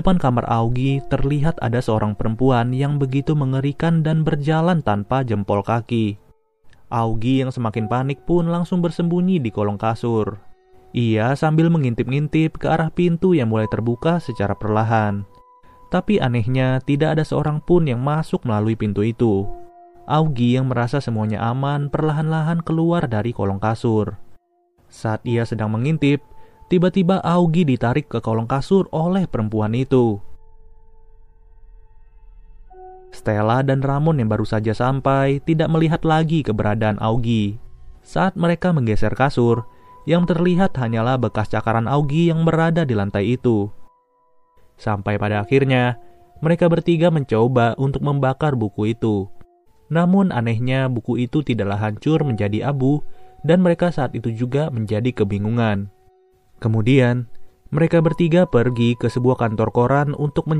depan kamar Augie terlihat ada seorang perempuan yang begitu mengerikan dan berjalan tanpa jempol kaki. Augie yang semakin panik pun langsung bersembunyi di kolong kasur. Ia sambil mengintip-ngintip ke arah pintu yang mulai terbuka secara perlahan. Tapi anehnya tidak ada seorang pun yang masuk melalui pintu itu. Augie yang merasa semuanya aman perlahan-lahan keluar dari kolong kasur. Saat ia sedang mengintip, tiba-tiba Augie ditarik ke kolong kasur oleh perempuan itu. Stella dan Ramon yang baru saja sampai tidak melihat lagi keberadaan Augie. Saat mereka menggeser kasur, yang terlihat hanyalah bekas cakaran Augie yang berada di lantai itu. Sampai pada akhirnya, mereka bertiga mencoba untuk membakar buku itu. Namun anehnya buku itu tidaklah hancur menjadi abu dan mereka saat itu juga menjadi kebingungan. Kemudian, mereka bertiga pergi ke sebuah kantor koran untuk mencari